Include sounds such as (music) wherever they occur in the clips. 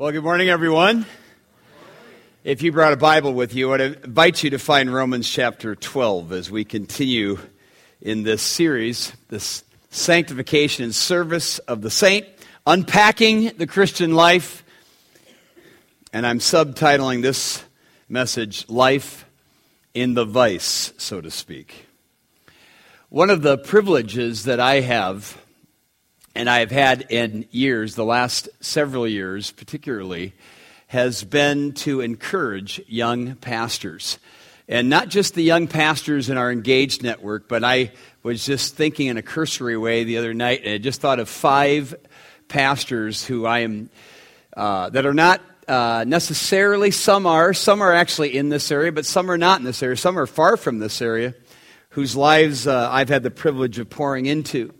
Well, good morning, everyone. If you brought a Bible with you, I would invite you to find Romans chapter 12 as we continue in this series, this sanctification and service of the saint, unpacking the Christian life. And I'm subtitling this message, Life in the Vice, so to speak. One of the privileges that I have and I have had in years, the last several years particularly, has been to encourage young pastors. And not just the young pastors in our engaged network, but I was just thinking in a cursory way the other night, and I just thought of five pastors who I am, uh, that are not uh, necessarily, some are, some are actually in this area, but some are not in this area. Some are far from this area, whose lives uh, I've had the privilege of pouring into.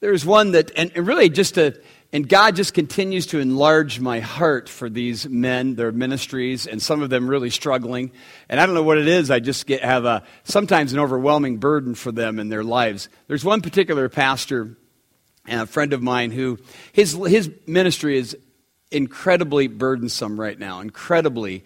There's one that, and really just to, and God just continues to enlarge my heart for these men, their ministries, and some of them really struggling. And I don't know what it is. I just get, have a, sometimes an overwhelming burden for them in their lives. There's one particular pastor, and a friend of mine, who his, his ministry is incredibly burdensome right now, incredibly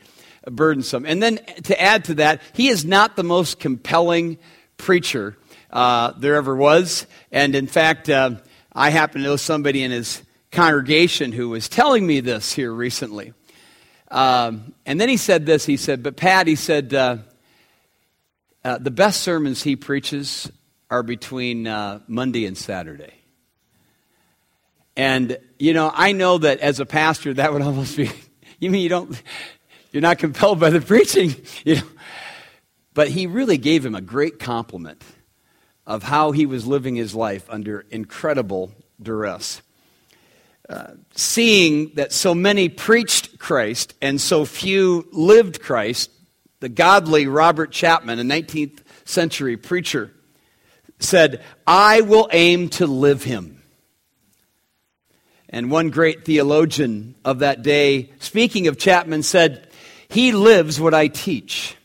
burdensome. And then to add to that, he is not the most compelling preacher uh, there ever was. And in fact, uh, I happen to know somebody in his congregation who was telling me this here recently. Um, and then he said this he said, But Pat, he said, uh, uh the best sermons he preaches are between uh, Monday and Saturday. And, you know, I know that as a pastor, that would almost be, (laughs) you mean you don't, you're not compelled by the preaching, (laughs) you know. But he really gave him a great compliment of how he was living his life under incredible duress. Uh, seeing that so many preached Christ and so few lived Christ, the godly Robert Chapman, a 19th century preacher, said, I will aim to live him. And one great theologian of that day, speaking of Chapman, said, He lives what I teach.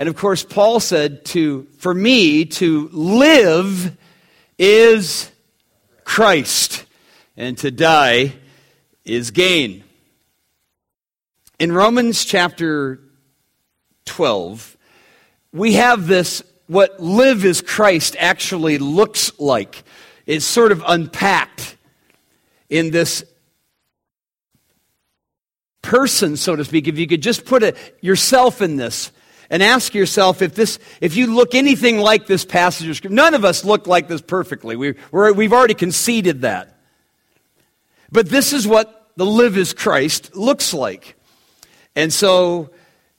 And of course, Paul said to, for me to live is Christ, and to die is gain. In Romans chapter 12, we have this, what live is Christ actually looks like. It's sort of unpacked in this person, so to speak. If you could just put a, yourself in this, and ask yourself if this, if you look anything like this passage of scripture. None of us look like this perfectly. We, we've already conceded that. But this is what the live as Christ looks like. And so,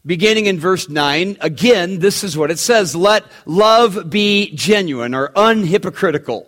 beginning in verse 9, again, this is what it says Let love be genuine or unhypocritical.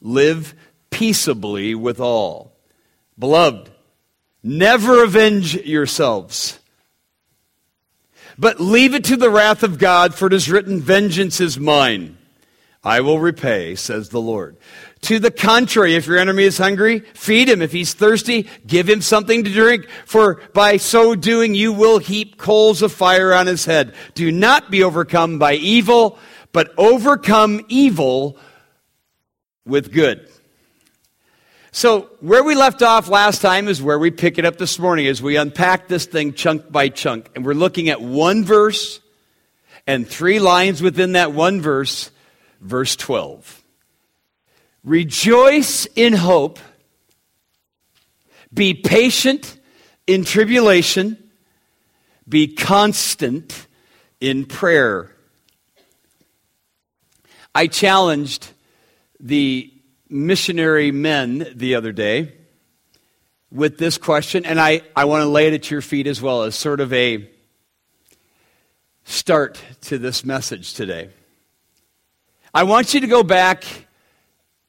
Live peaceably with all. Beloved, never avenge yourselves, but leave it to the wrath of God, for it is written, Vengeance is mine. I will repay, says the Lord. To the contrary, if your enemy is hungry, feed him. If he's thirsty, give him something to drink. For by so doing, you will heap coals of fire on his head. Do not be overcome by evil, but overcome evil with good. So, where we left off last time is where we pick it up this morning as we unpack this thing chunk by chunk. And we're looking at one verse and three lines within that one verse, verse 12. Rejoice in hope, Be patient in tribulation, be constant in prayer. I challenged the missionary men the other day with this question, and I, I want to lay it at your feet as well as sort of a start to this message today. I want you to go back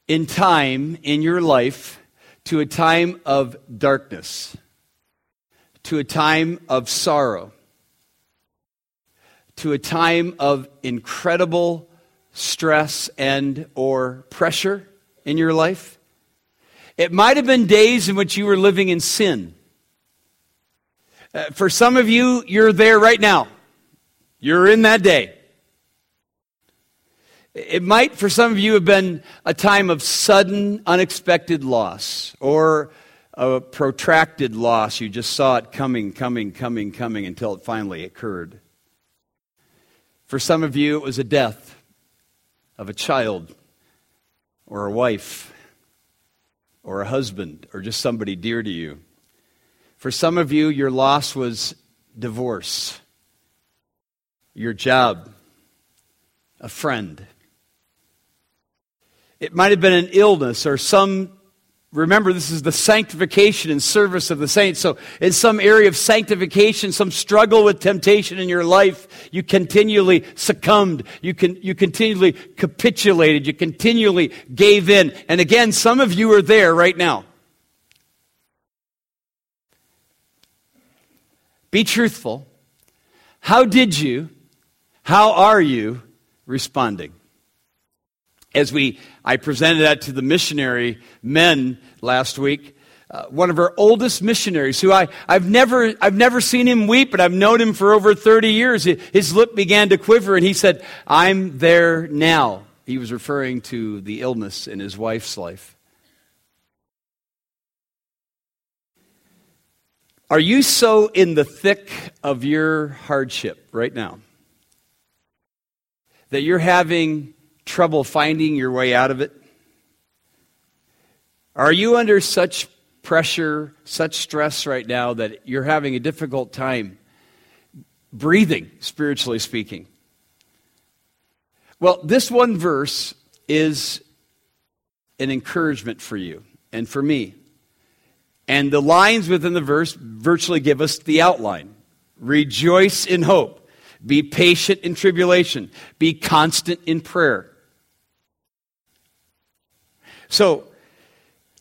in time in your life to a time of darkness, to a time of sorrow, to a time of incredible stress and or pressure in your life. It might have been days in which you were living in sin. Uh, for some of you, you're there right now. You're in that day. It might, for some of you, have been a time of sudden, unexpected loss or a protracted loss. You just saw it coming, coming, coming, coming until it finally occurred. For some of you, it was a death of a child or a wife or a husband or just somebody dear to you. For some of you, your loss was divorce, your job, a friend. It might have been an illness or some Remember, this is the sanctification and service of the saints. So, in some area of sanctification, some struggle with temptation in your life, you continually succumbed. You, can, you continually capitulated. You continually gave in. And again, some of you are there right now. Be truthful. How did you, how are you responding? As we i presented that to the missionary men last week uh, one of our oldest missionaries who I, I've, never, I've never seen him weep but i've known him for over 30 years. His lip began to quiver and he said i'm there now. He was referring to the illness in his wife's life. Are you so in the thick of your hardship right now that you're having trouble finding your way out of it? Are you under such pressure, such stress right now that you're having a difficult time breathing, spiritually speaking? Well, this one verse is an encouragement for you and for me. And the lines within the verse virtually give us the outline. Rejoice in hope. Be patient in tribulation. Be constant in prayer. So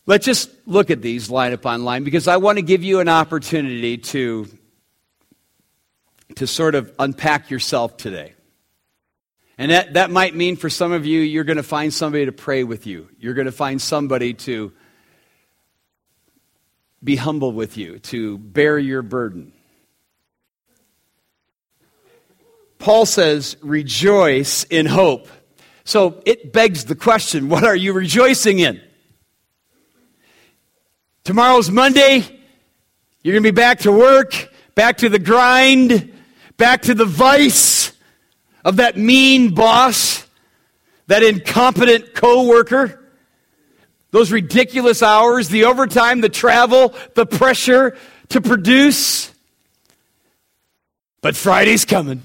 let's just look at these line upon line because I want to give you an opportunity to, to sort of unpack yourself today. And that, that might mean for some of you, you're going to find somebody to pray with you. You're going to find somebody to be humble with you, to bear your burden. Paul says, rejoice in hope. So it begs the question what are you rejoicing in? Tomorrow's Monday. You're going to be back to work, back to the grind, back to the vice of that mean boss, that incompetent coworker, those ridiculous hours, the overtime, the travel, the pressure to produce. But Friday's coming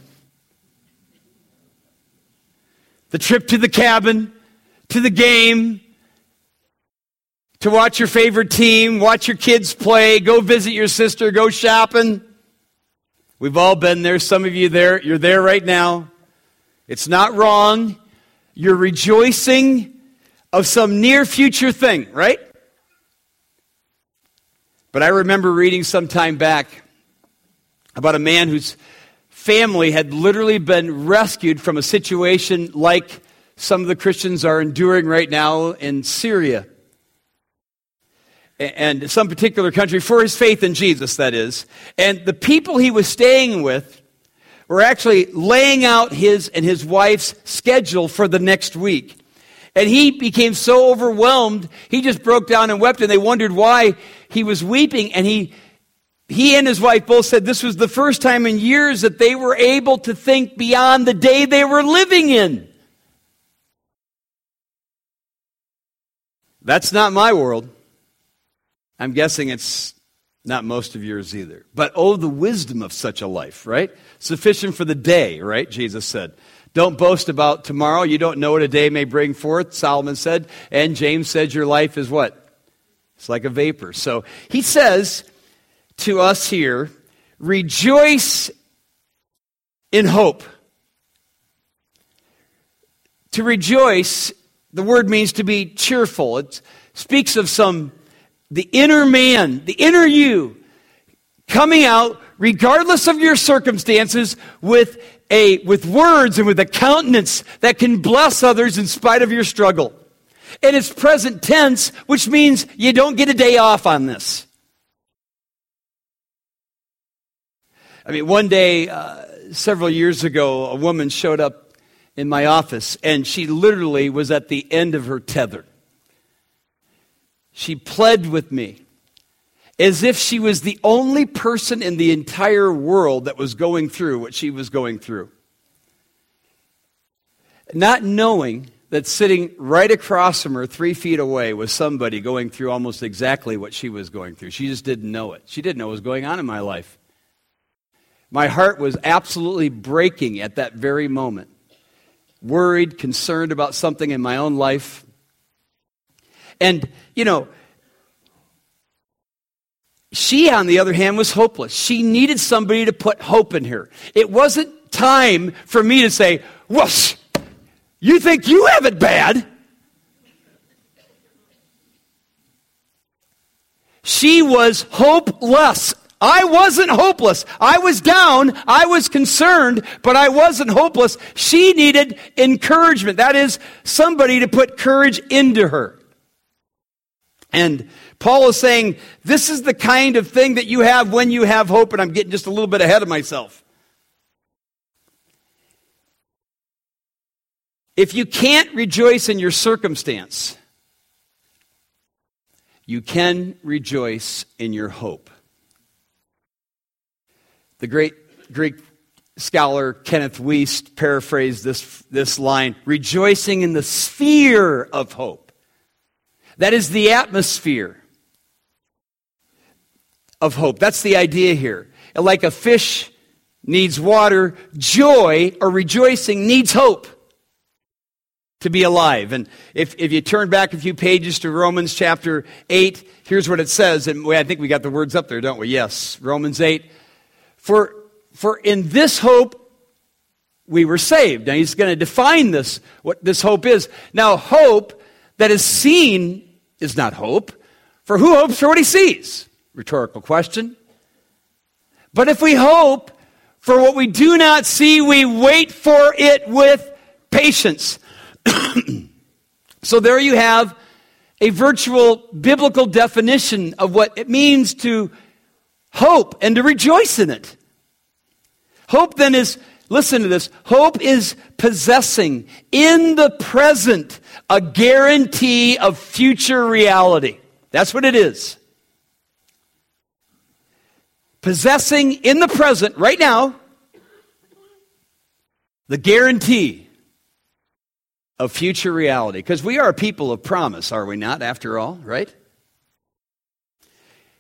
the trip to the cabin, to the game, to watch your favorite team, watch your kids play, go visit your sister, go shopping. We've all been there. Some of you there, you're there right now. It's not wrong. You're rejoicing of some near future thing, right? But I remember reading some time back about a man who's family had literally been rescued from a situation like some of the Christians are enduring right now in Syria and some particular country for his faith in Jesus, that is. And the people he was staying with were actually laying out his and his wife's schedule for the next week. And he became so overwhelmed, he just broke down and wept, and they wondered why he was weeping. And he he and his wife both said this was the first time in years that they were able to think beyond the day they were living in. That's not my world. I'm guessing it's not most of yours either. But oh, the wisdom of such a life, right? Sufficient for the day, right? Jesus said. Don't boast about tomorrow. You don't know what a day may bring forth, Solomon said. And James said, Your life is what? It's like a vapor. So he says to us here, Rejoice in hope. To rejoice, the word means to be cheerful. It speaks of some, the inner man, the inner you, coming out regardless of your circumstances with a, with words and with a countenance that can bless others in spite of your struggle. And it's present tense, which means you don't get a day off on this. I mean, one day, uh, several years ago, a woman showed up in my office and she literally was at the end of her tether. She pled with me as if she was the only person in the entire world that was going through what she was going through. Not knowing that sitting right across from her, three feet away, was somebody going through almost exactly what she was going through. She just didn't know it. She didn't know what was going on in my life. My heart was absolutely breaking at that very moment. Worried, concerned about something in my own life. And, you know, she, on the other hand, was hopeless. She needed somebody to put hope in her. It wasn't time for me to say, whoosh, you think you have it bad? She was hopeless. I wasn't hopeless. I was down. I was concerned, but I wasn't hopeless. She needed encouragement. That is, somebody to put courage into her. And Paul is saying, this is the kind of thing that you have when you have hope, and I'm getting just a little bit ahead of myself. If you can't rejoice in your circumstance, you can rejoice in your hope. The great Greek scholar Kenneth Wuest paraphrased this, this line rejoicing in the sphere of hope. That is the atmosphere of hope. That's the idea here. Like a fish needs water, joy or rejoicing needs hope to be alive. And if, if you turn back a few pages to Romans chapter 8, here's what it says. And I think we got the words up there, don't we? Yes. Romans 8. For, for in this hope we were saved. Now he's going to define this, what this hope is. Now, hope that is seen is not hope. For who hopes for what he sees? Rhetorical question. But if we hope for what we do not see, we wait for it with patience. (clears throat) so there you have a virtual biblical definition of what it means to hope and to rejoice in it. Hope then is, listen to this, hope is possessing in the present a guarantee of future reality. That's what it is possessing in the present, right now, the guarantee of future reality. Because we are a people of promise, are we not, after all, right?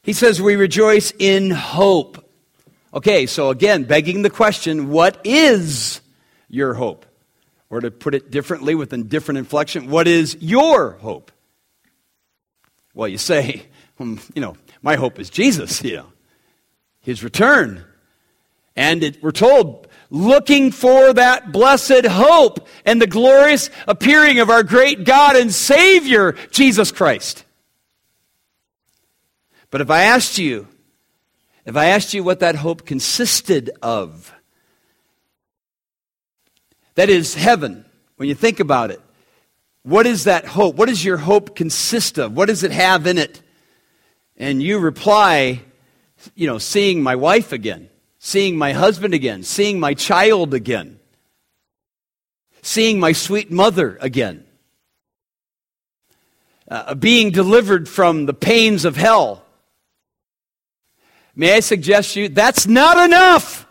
He says we rejoice in hope. Okay, so again, begging the question what is your hope? Or to put it differently with a different inflection, what is your hope? Well, you say, hmm, you know, my hope is Jesus, (laughs) you know his return. And it, we're told, looking for that blessed hope and the glorious appearing of our great God and Savior, Jesus Christ. But if I asked you, if I asked you what that hope consisted of, that is heaven, when you think about it, what is that hope? What does your hope consist of? What does it have in it? And you reply, you know, seeing my wife again, seeing my husband again, seeing my child again, seeing my sweet mother again, uh, being delivered from the pains of hell. May I suggest you that's not enough.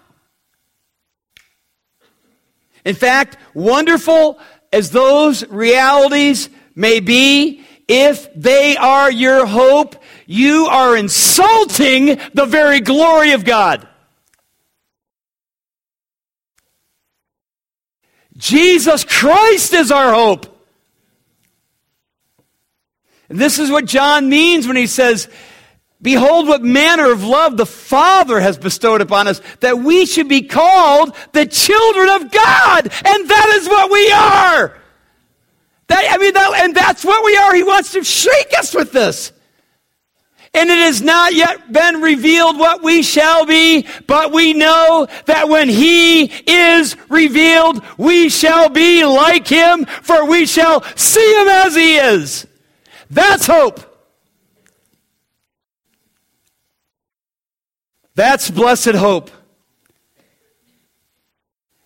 In fact, wonderful as those realities may be, if they are your hope, you are insulting the very glory of God. Jesus Christ is our hope. And this is what John means when he says, Behold, what manner of love the Father has bestowed upon us, that we should be called the children of God. And that is what we are. That, I mean, that, and that's what we are. He wants to shake us with this. And it has not yet been revealed what we shall be, but we know that when He is revealed, we shall be like Him, for we shall see Him as He is. That's hope. That's blessed hope.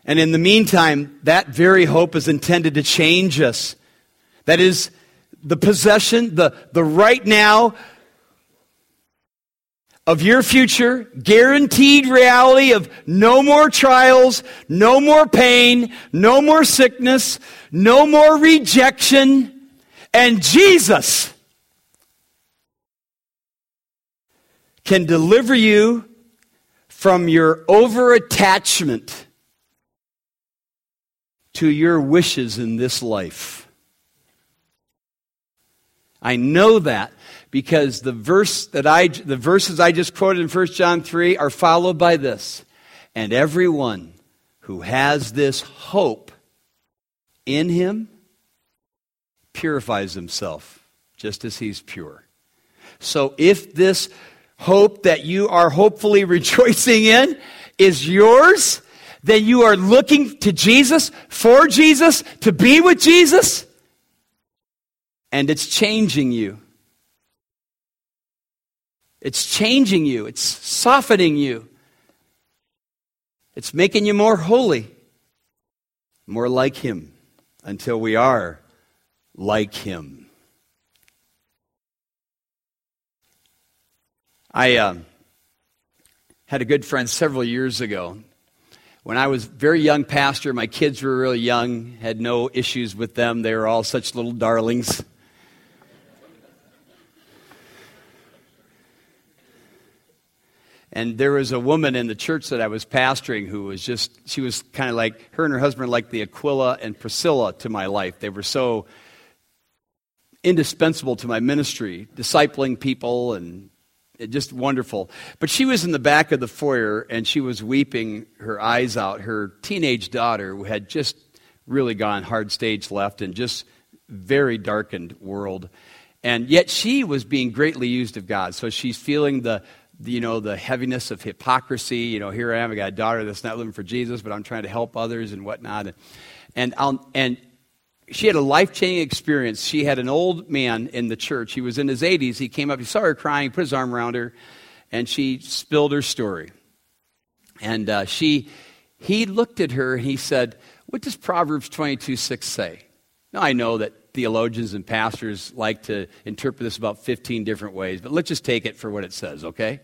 And in the meantime, that very hope is intended to change us. That is the possession, the, the right now of your future, guaranteed reality of no more trials, no more pain, no more sickness, no more rejection, and Jesus can deliver you from your over attachment to your wishes in this life. I know that because the verse that I the verses I just quoted in 1 John 3 are followed by this. And everyone who has this hope in him purifies himself just as he's pure. So if this hope that you are hopefully (laughs) rejoicing in is yours, then you are looking to Jesus, for Jesus, to be with Jesus, and it's changing you. It's changing you, it's softening you, it's making you more holy, more like Him, until we are like Him. I uh, had a good friend several years ago. When I was very young pastor, my kids were really young, had no issues with them. They were all such little darlings. And there was a woman in the church that I was pastoring who was just, she was kind of like, her and her husband like the Aquila and Priscilla to my life. They were so indispensable to my ministry, discipling people and just wonderful. But she was in the back of the foyer and she was weeping her eyes out. Her teenage daughter had just really gone hard stage left and just very darkened world. And yet she was being greatly used of God. So she's feeling the, the, you know, the heaviness of hypocrisy. You know, here I am, I got a daughter that's not living for Jesus, but I'm trying to help others and whatnot. And, and, I'll, and she had a life changing experience. She had an old man in the church. He was in his 80s. He came up, he saw her crying, put his arm around her, and she spilled her story. And uh, she, he looked at her and he said, What does Proverbs 22 6 say? Now, I know that theologians and pastors like to interpret this about 15 different ways, but let's just take it for what it says, okay?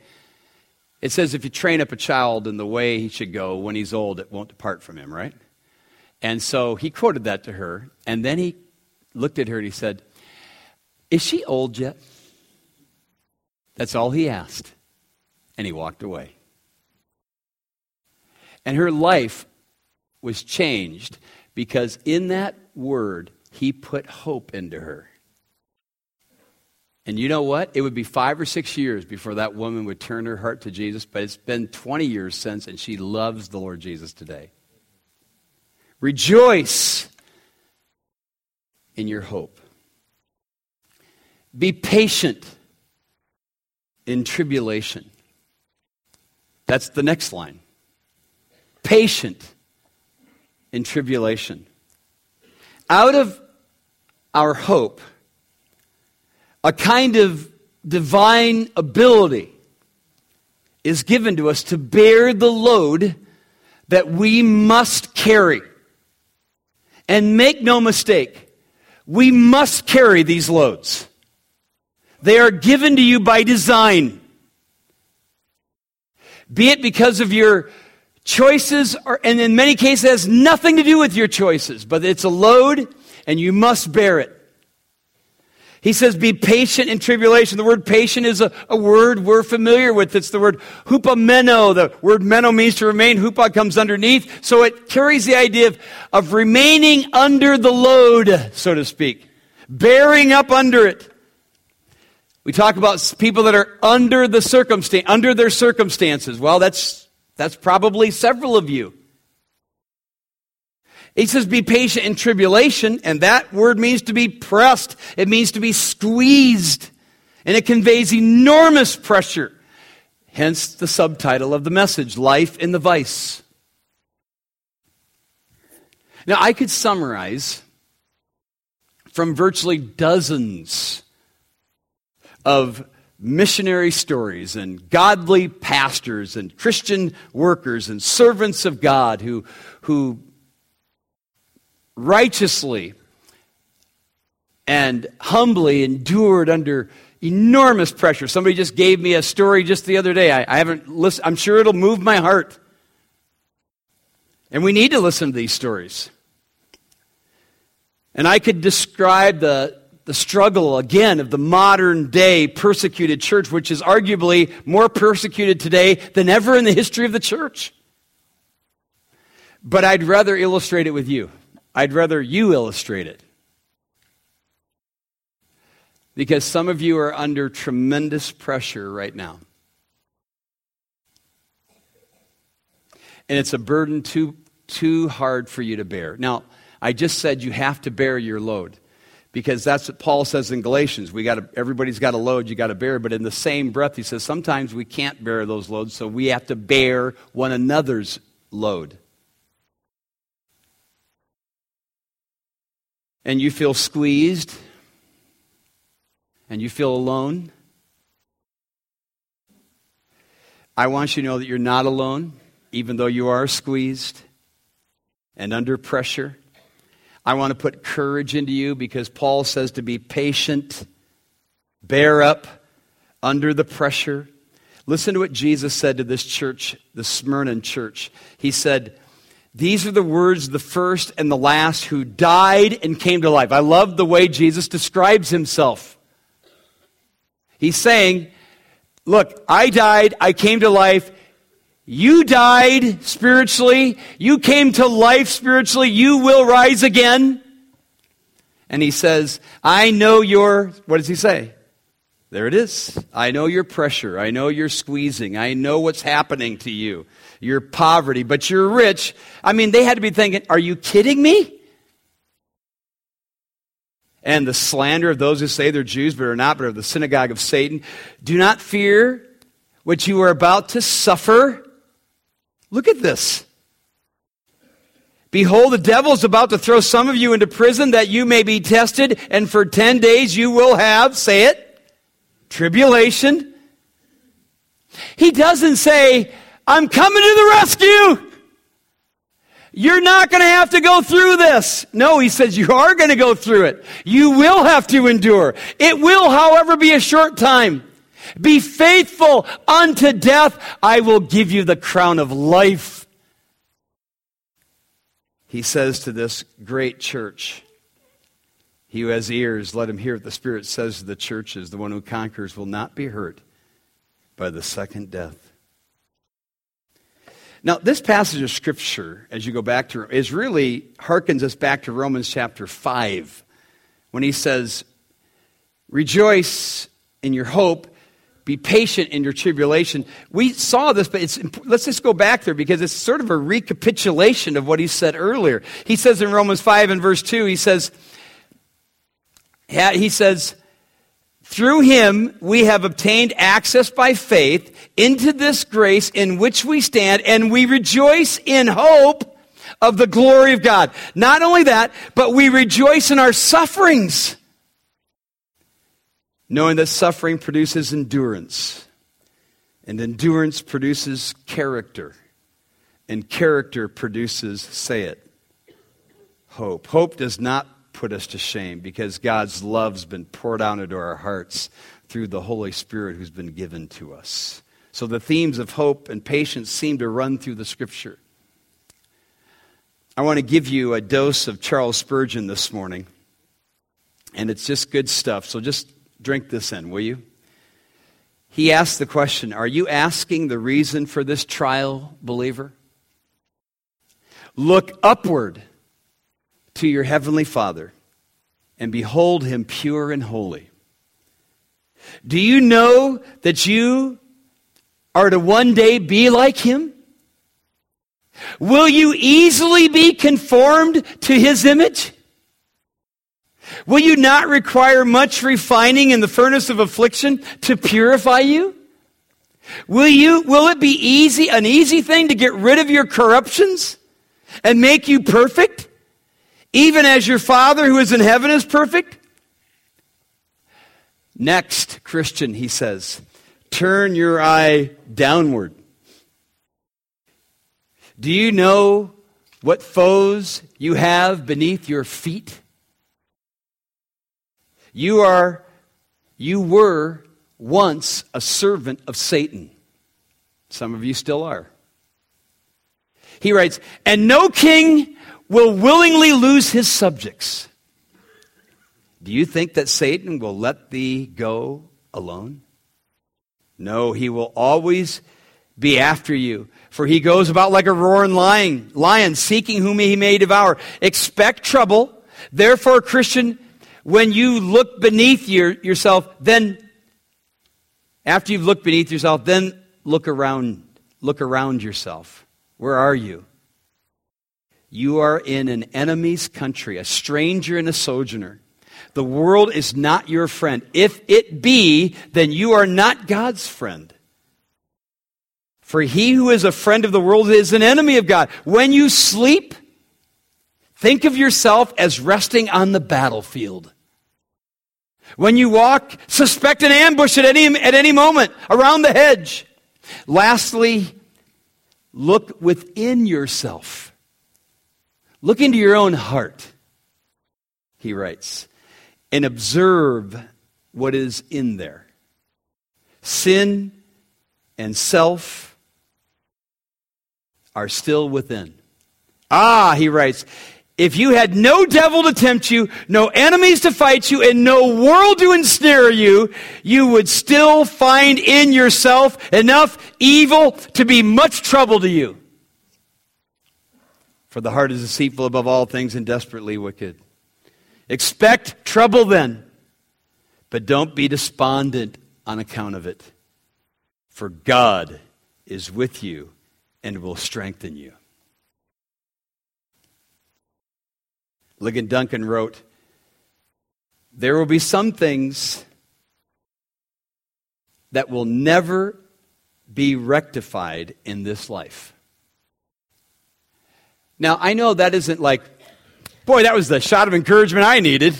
It says, If you train up a child in the way he should go, when he's old, it won't depart from him, right? And so he quoted that to her, and then he looked at her and he said, Is she old yet? That's all he asked. And he walked away. And her life was changed because in that word, he put hope into her. And you know what? It would be five or six years before that woman would turn her heart to Jesus, but it's been 20 years since, and she loves the Lord Jesus today. Rejoice in your hope. Be patient in tribulation. That's the next line. Patient in tribulation. Out of our hope, a kind of divine ability is given to us to bear the load that we must carry. And make no mistake, we must carry these loads. They are given to you by design. Be it because of your choices, or, and in many cases, it has nothing to do with your choices, but it's a load and you must bear it. He says, be patient in tribulation. The word patient is a, a, word we're familiar with. It's the word hupomeno. The word meno means to remain. Hupo comes underneath. So it carries the idea of, of remaining under the load, so to speak. Bearing up under it. We talk about people that are under the circumstance, under their circumstances. Well, that's, that's probably several of you. He says, be patient in tribulation, and that word means to be pressed. It means to be squeezed, and it conveys enormous pressure. Hence the subtitle of the message, Life in the Vice. Now, I could summarize from virtually dozens of missionary stories and godly pastors and Christian workers and servants of God who, who righteously and humbly endured under enormous pressure. Somebody just gave me a story just the other day. I, I haven't listened. I'm sure it'll move my heart. And we need to listen to these stories. And I could describe the, the struggle again of the modern day persecuted church, which is arguably more persecuted today than ever in the history of the church. But I'd rather illustrate it with you. I'd rather you illustrate it. Because some of you are under tremendous pressure right now. And it's a burden too, too hard for you to bear. Now, I just said you have to bear your load because that's what Paul says in Galatians. We got everybody's got a load you got to bear, but in the same breath, he says sometimes we can't bear those loads, so we have to bear one another's load. And you feel squeezed and you feel alone, I want you to know that you're not alone, even though you are squeezed and under pressure. I want to put courage into you because Paul says to be patient, bear up under the pressure. Listen to what Jesus said to this church, the Smyrna church. He said, these are the words, the first and the last, who died and came to life. I love the way Jesus describes himself. He's saying, Look, I died, I came to life. You died spiritually, you came to life spiritually, you will rise again. And he says, I know your, what does he say? There it is. I know your pressure. I know you're squeezing. I know what's happening to you. Your poverty, but you're rich. I mean, they had to be thinking, are you kidding me? And the slander of those who say they're Jews but are not, but are the synagogue of Satan. Do not fear what you are about to suffer. Look at this. Behold, the devil is about to throw some of you into prison that you may be tested, and for 10 days you will have, say it, tribulation. He doesn't say, I'm coming to the rescue. You're not going to have to go through this. No, he says you are going to go through it. You will have to endure. It will, however, be a short time. Be faithful unto death. I will give you the crown of life. He says to this great church, he who has ears, let him hear what the Spirit says to the churches. The one who conquers will not be hurt by the second death. Now, this passage of Scripture, as you go back to, is really harkens us back to Romans chapter 5, when he says, Rejoice in your hope, be patient in your tribulation. We saw this, but let's just go back there because it's sort of a recapitulation of what he said earlier. He says in Romans 5 and verse 2, he says, he says, through him we have obtained access by faith into this grace in which we stand, and we rejoice in hope of the glory of God. Not only that, but we rejoice in our sufferings, knowing that suffering produces endurance, and endurance produces character, and character produces, say it, hope. Hope does not put us to shame because God's love's been poured out into our hearts through the Holy Spirit who's been given to us. So the themes of hope and patience seem to run through the scripture. I want to give you a dose of Charles Spurgeon this morning. And it's just good stuff. So just drink this in, will you? He asked the question Are you asking the reason for this trial, believer? Look upward to your heavenly Father and behold him pure and holy. Do you know that you are to one day be like him? Will you easily be conformed to his image? Will you not require much refining in the furnace of affliction to purify you? Will you, will it be easy, an easy thing to get rid of your corruptions and make you perfect? Even as your Father who is in heaven is perfect? Next, Christian, he says, turn your eye downward. Do you know what foes you have beneath your feet? You are, you were once a servant of Satan. Some of you still are. He writes, and no king will willingly lose his subjects. Do you think that Satan will let thee go alone? No, he will always be after you. For he goes about like a roaring lion, lion seeking whom he may devour. Expect trouble. Therefore, Christian, when you look beneath your, yourself, then, after you've looked beneath yourself, then look around, look around yourself. Where are you? You are in an enemy's country, a stranger and a sojourner. The world is not your friend. If it be, then you are not God's friend. For he who is a friend of the world is an enemy of God. When you sleep, think of yourself as resting on the battlefield. When you walk, suspect an ambush at any, at any moment around the hedge. Lastly, look within yourself. Look into your own heart, he writes, and observe what is in there. Sin and self are still within. Ah, he writes, if you had no devil to tempt you, no enemies to fight you, and no world to ensnare you, you would still find in yourself enough evil to be much trouble to you. For the heart is deceitful above all things and desperately wicked. Expect trouble then, but don't be despondent on account of it. For God is with you and will strengthen you. Ligon Duncan wrote, There will be some things that will never be rectified in this life. Now, I know that isn't like, boy, that was the shot of encouragement I needed.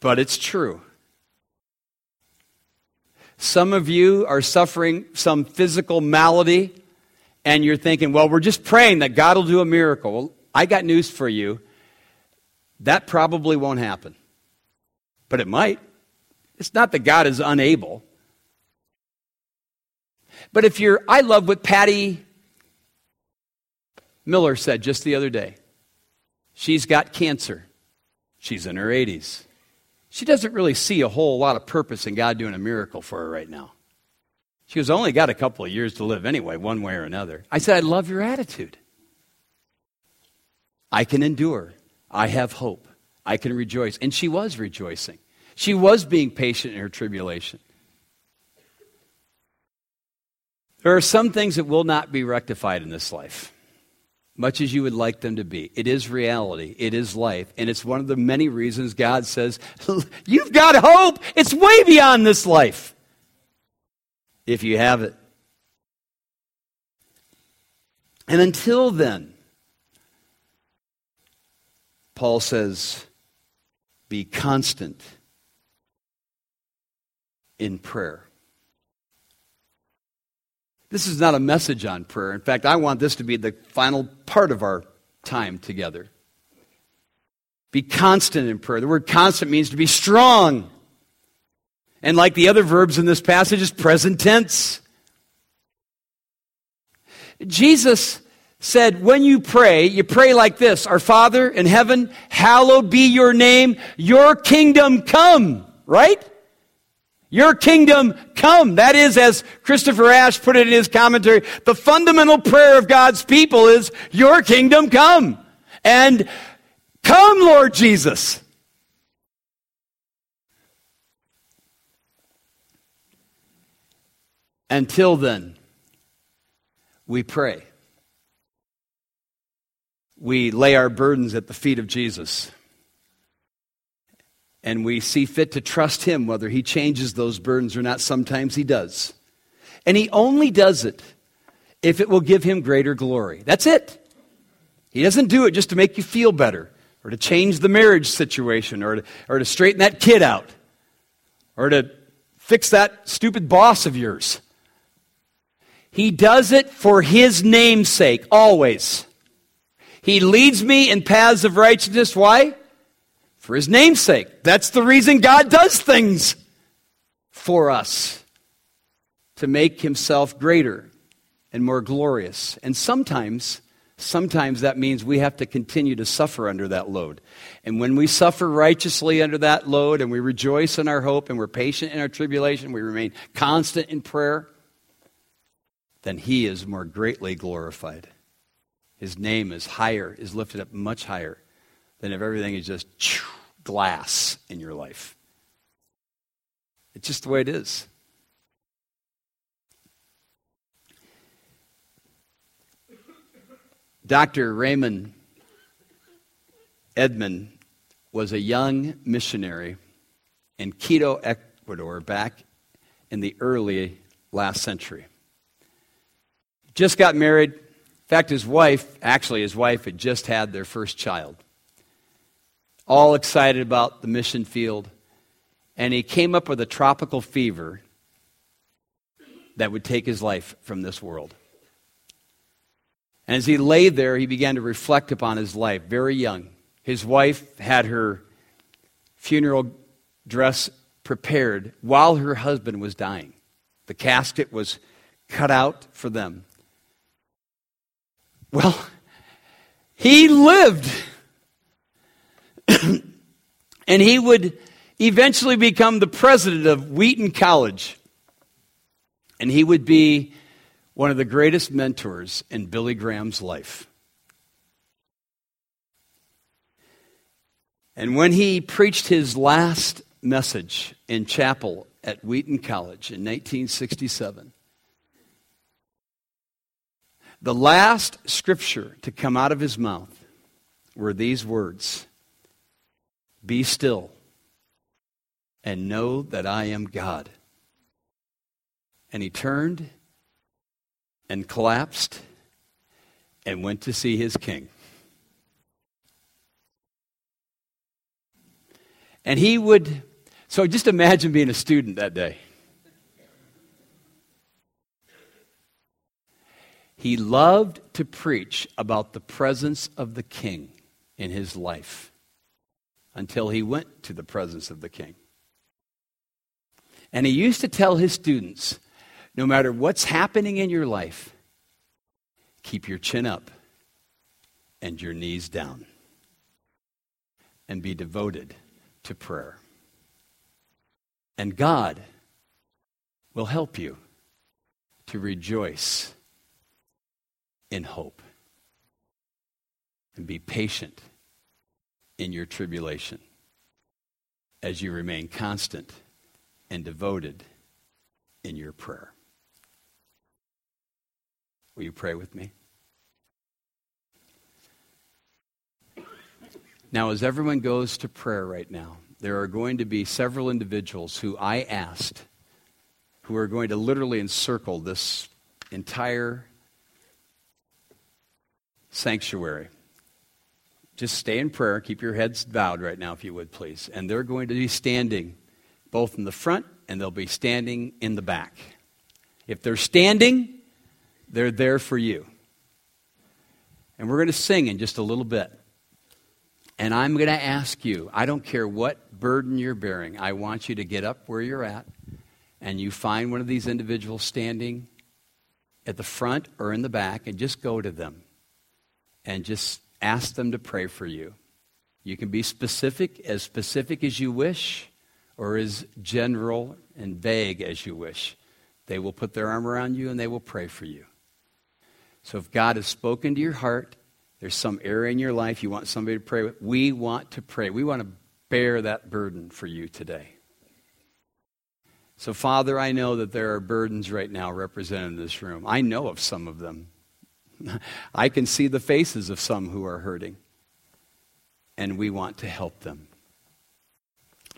But it's true. Some of you are suffering some physical malady and you're thinking, well, we're just praying that God will do a miracle. Well, I got news for you. That probably won't happen. But it might. It's not that God is unable. But if you're, I love what Patty Miller said just the other day. She's got cancer. She's in her 80s. She doesn't really see a whole lot of purpose in God doing a miracle for her right now. She has only got a couple of years to live anyway, one way or another. I said, I love your attitude. I can endure. I have hope. I can rejoice. And she was rejoicing. She was being patient in her tribulation. There are some things that will not be rectified in this life, much as you would like them to be. It is reality, it is life, and it's one of the many reasons God says, (laughs) You've got hope. It's way beyond this life if you have it. And until then, Paul says, be constant in prayer. This is not a message on prayer. In fact, I want this to be the final part of our time together. Be constant in prayer. The word constant means to be strong. And like the other verbs in this passage, is present tense. Jesus said, when you pray, you pray like this Our Father in heaven, hallowed be your name, your kingdom come, right? Your kingdom come. That is, as Christopher Ash put it in his commentary, the fundamental prayer of God's people is, Your kingdom come. And come, Lord Jesus. Until then, we pray. We lay our burdens at the feet of Jesus and we see fit to trust Him whether He changes those burdens or not. Sometimes He does. And He only does it if it will give Him greater glory. That's it. He doesn't do it just to make you feel better or to change the marriage situation or to, or to straighten that kid out or to fix that stupid boss of yours. He does it for His name's sake, always. He leads me in paths of righteousness. Why? For his namesake. That's the reason God does things for us to make himself greater and more glorious. And sometimes, sometimes that means we have to continue to suffer under that load. And when we suffer righteously under that load and we rejoice in our hope and we're patient in our tribulation, we remain constant in prayer, then he is more greatly glorified. His name is higher, is lifted up much higher than if everything is just glass in your life. It's just the way it is. Dr. Raymond Edman was a young missionary in Quito, Ecuador, back in the early last century. Just got married. In fact, his wife, actually, his wife had just had their first child all excited about the mission field. And he came up with a tropical fever that would take his life from this world. And as he lay there, he began to reflect upon his life, very young. His wife had her funeral dress prepared while her husband was dying. The casket was cut out for them. Well, he lived and he would eventually become the president of Wheaton College. And he would be one of the greatest mentors in Billy Graham's life. And when he preached his last message in chapel at Wheaton College in 1967, the last scripture to come out of his mouth were these words be still and know that I am God. And he turned and collapsed and went to see his king. And he would, so just imagine being a student that day. He loved to preach about the presence of the king in his life until he went to the presence of the king. And he used to tell his students no matter what's happening in your life, keep your chin up and your knees down and be devoted to prayer. And God will help you to rejoice in hope and be patient in your tribulation as you remain constant and devoted in your prayer. Will you pray with me? Now, as everyone goes to prayer right now, there are going to be several individuals who I asked who are going to literally encircle this entire sanctuary. Just stay in prayer. Keep your heads bowed right now, if you would, please. And they're going to be standing both in the front and they'll be standing in the back. If they're standing, they're there for you. And we're going to sing in just a little bit. And I'm going to ask you I don't care what burden you're bearing, I want you to get up where you're at and you find one of these individuals standing at the front or in the back and just go to them and just ask them to pray for you. You can be specific, as specific as you wish, or as general and vague as you wish. They will put their arm around you and they will pray for you. So if God has spoken to your heart, there's some area in your life you want somebody to pray with, we want to pray. We want to bear that burden for you today. So, Father, I know that there are burdens right now represented in this room. I know of some of them. (laughs) I can see the faces of some who are hurting, and we want to help them.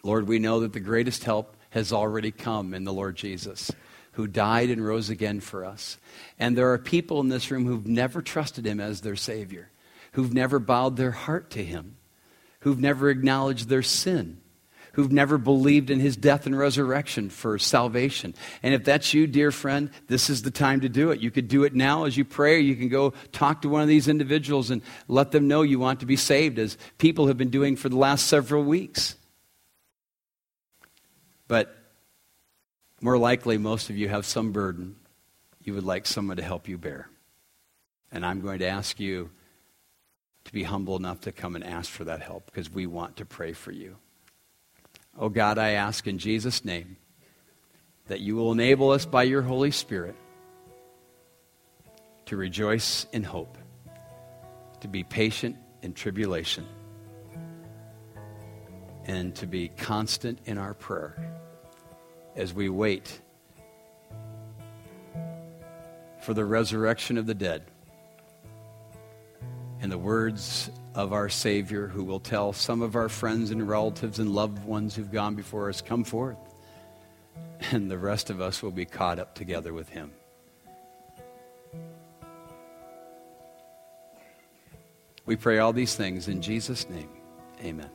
Lord, we know that the greatest help has already come in the Lord Jesus, who died and rose again for us. And there are people in this room who've never trusted him as their Savior, who've never bowed their heart to him, who've never acknowledged their sin who've never believed in his death and resurrection for salvation. And if that's you, dear friend, this is the time to do it. You could do it now as you pray. Or you can go talk to one of these individuals and let them know you want to be saved, as people have been doing for the last several weeks. But more likely, most of you have some burden you would like someone to help you bear. And I'm going to ask you to be humble enough to come and ask for that help because we want to pray for you. Oh God, I ask in Jesus' name that you will enable us by your Holy Spirit to rejoice in hope, to be patient in tribulation, and to be constant in our prayer as we wait for the resurrection of the dead. And the words of our Savior who will tell some of our friends and relatives and loved ones who've gone before us, Come forth. And the rest of us will be caught up together with Him. We pray all these things in Jesus' name. Amen.